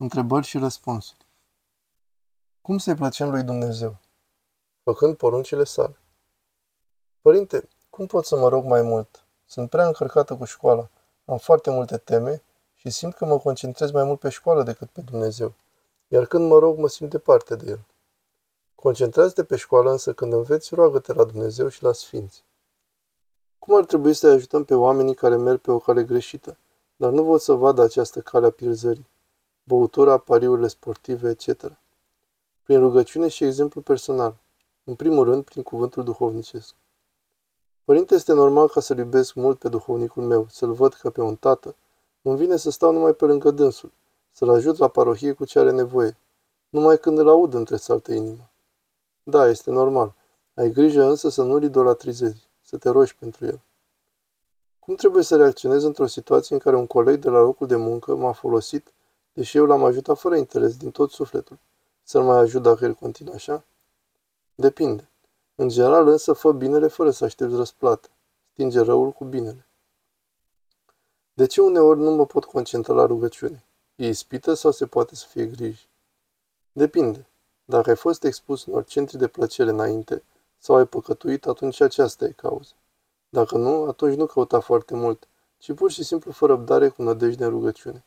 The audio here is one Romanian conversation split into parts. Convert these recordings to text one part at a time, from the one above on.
Întrebări și răspunsuri. Cum să-i plăcem lui Dumnezeu? Făcând poruncile sale. Părinte, cum pot să mă rog mai mult? Sunt prea încărcată cu școala, am foarte multe teme și simt că mă concentrez mai mult pe școală decât pe Dumnezeu. Iar când mă rog, mă simt departe de El. Concentrează-te pe școală, însă când înveți, roagă-te la Dumnezeu și la Sfinți. Cum ar trebui să ajutăm pe oamenii care merg pe o cale greșită, dar nu vor să vadă această cale a pierzării? Băutura, pariurile sportive, etc. Prin rugăciune și exemplu personal. În primul rând, prin cuvântul duhovnicesc. Părinte, este normal ca să-l iubesc mult pe duhovnicul meu, să-l văd ca pe un tată. Îmi vine să stau numai pe lângă dânsul, să-l ajut la parohie cu ce are nevoie, numai când îl aud între saltă inima. Da, este normal. Ai grijă însă să nu-l idolatrizezi, să te rogi pentru el. Cum trebuie să reacționez într-o situație în care un coleg de la locul de muncă m-a folosit deși eu l-am ajutat fără interes din tot sufletul. Să-l mai ajut dacă el continuă așa? Depinde. În general însă fă binele fără să aștepți răsplată. Stinge răul cu binele. De ce uneori nu mă pot concentra la rugăciune? E ispită sau se poate să fie griji? Depinde. Dacă ai fost expus unor centri de plăcere înainte sau ai păcătuit, atunci aceasta e cauza. Dacă nu, atunci nu căuta foarte mult, ci pur și simplu fă răbdare cu nădejde în rugăciune.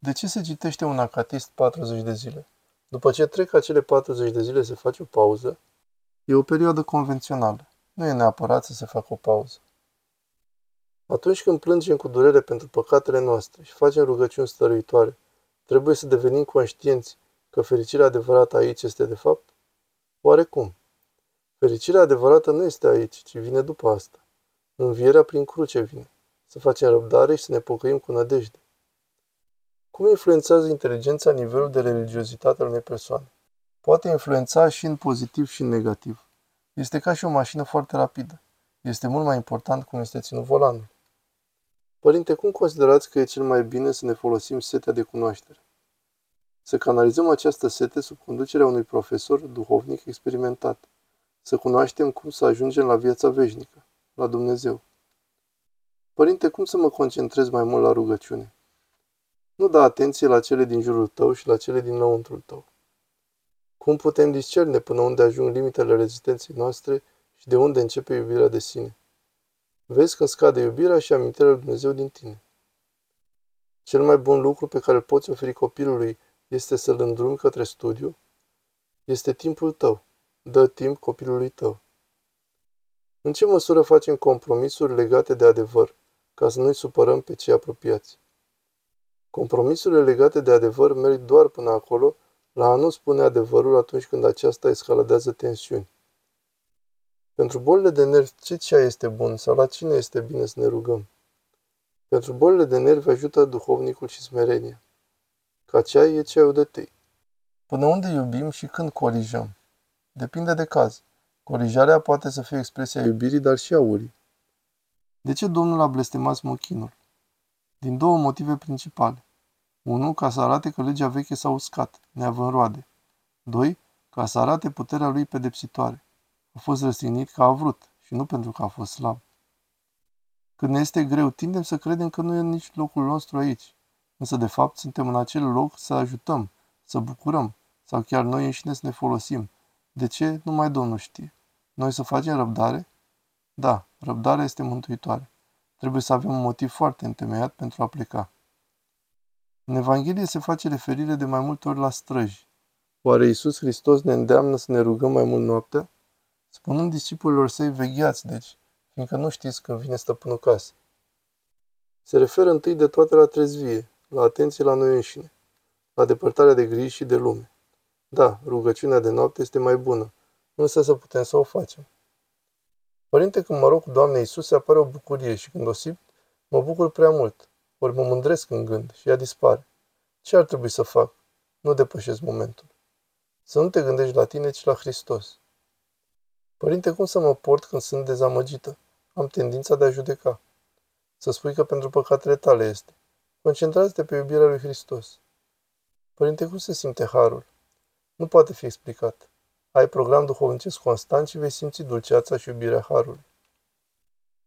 De ce se citește un acatist 40 de zile? După ce trec acele 40 de zile se face o pauză? E o perioadă convențională. Nu e neapărat să se facă o pauză. Atunci când plângem cu durere pentru păcatele noastre și facem rugăciuni stăruitoare, trebuie să devenim conștienți că fericirea adevărată aici este de fapt? Oarecum. Fericirea adevărată nu este aici, ci vine după asta. Învierea prin cruce vine. Să facem răbdare și să ne pocăim cu nădejde. Cum influențează inteligența nivelul de religiozitate al unei persoane? Poate influența și în pozitiv și în negativ. Este ca și o mașină foarte rapidă. Este mult mai important cum este ținut volanul. Părinte, cum considerați că e cel mai bine să ne folosim setea de cunoaștere? Să canalizăm această sete sub conducerea unui profesor duhovnic experimentat. Să cunoaștem cum să ajungem la viața veșnică, la Dumnezeu. Părinte, cum să mă concentrez mai mult la rugăciune? Nu da atenție la cele din jurul tău și la cele din lăuntrul tău. Cum putem discerne până unde ajung limitele rezistenței noastre și de unde începe iubirea de sine? Vezi că scade iubirea și amintirea lui Dumnezeu din tine. Cel mai bun lucru pe care îl poți oferi copilului este să-l îndrumi către studiu? Este timpul tău. Dă timp copilului tău. În ce măsură facem compromisuri legate de adevăr, ca să nu-i supărăm pe cei apropiați? Compromisurile legate de adevăr merg doar până acolo, la a nu spune adevărul atunci când aceasta escaladează tensiuni. Pentru bolile de nervi, ce ceai este bun sau la cine este bine să ne rugăm? Pentru bolile de nervi ajută duhovnicul și smerenia. Ca ceai e ceaiul de tei. Până unde iubim și când corijăm? Depinde de caz. Corijarea poate să fie expresia iubirii, dar și a urii. De ce Domnul a blestemat smochinul? Din două motive principale. 1. Ca să arate că legea veche s-a uscat, neavând roade. 2. Ca să arate puterea lui pedepsitoare. A fost răstignit că a vrut și nu pentru că a fost slab. Când ne este greu, tindem să credem că nu e nici locul nostru aici. Însă, de fapt, suntem în acel loc să ajutăm, să bucurăm, sau chiar noi înșine să ne folosim. De ce? Numai Domnul știe. Noi să facem răbdare? Da, răbdarea este mântuitoare. Trebuie să avem un motiv foarte întemeiat pentru a pleca. În Evanghelie se face referire de mai multe ori la străji. Oare Iisus Hristos ne îndeamnă să ne rugăm mai mult noaptea? Spunând discipolilor săi, vegheați, deci, fiindcă nu știți când vine stăpânul casă. Se referă întâi de toate la trezvie, la atenție la noi înșine, la depărtarea de griji și de lume. Da, rugăciunea de noapte este mai bună, însă să putem să o facem. Părinte, când mă rog cu Doamne Iisus, apare o bucurie și când o simt, mă bucur prea mult. Ori mă mândresc în gând și ea dispare. Ce ar trebui să fac? Nu depășesc momentul. Să nu te gândești la tine, ci la Hristos. Părinte, cum să mă port când sunt dezamăgită? Am tendința de a judeca. Să spui că pentru păcatele tale este. Concentrează-te pe iubirea lui Hristos. Părinte, cum se simte harul? Nu poate fi explicat. Ai program duhovnicesc constant și vei simți dulceața și iubirea harului.